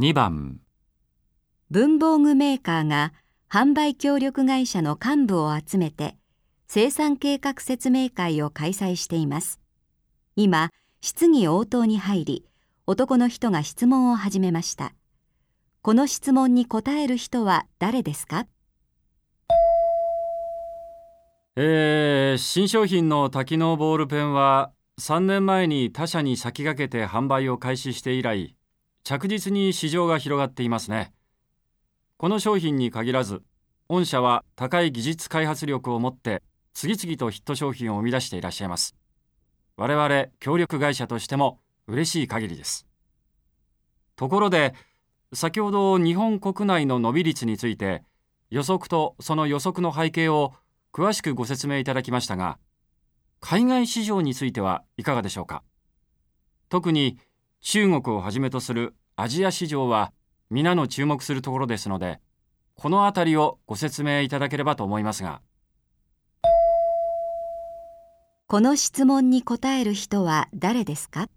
2番文房具メーカーが販売協力会社の幹部を集めて生産計画説明会を開催しています。今、質疑応答に入り、男の人が質問を始めました。この質問に答える人は誰ですか？えー、新商品の多機能ボールペンは3年前に他社に先駆けて販売を開始して以来着実に市場が広がっていますね。この商品に限らず御社は高い技術開発力を持って次々とヒット商品を生み出していらっしゃいます。我々協力会社としても嬉しい限りです。ところで先ほど日本国内の伸び率について予測とその予測の背景を詳しくご説明いただきましたが海外市場についてはいかがでしょうか。特に中国をはじめとするアジア市場は皆の注目するところですのでこの辺りをご説明いただければと思いますが。この質問に答える人は誰ですか？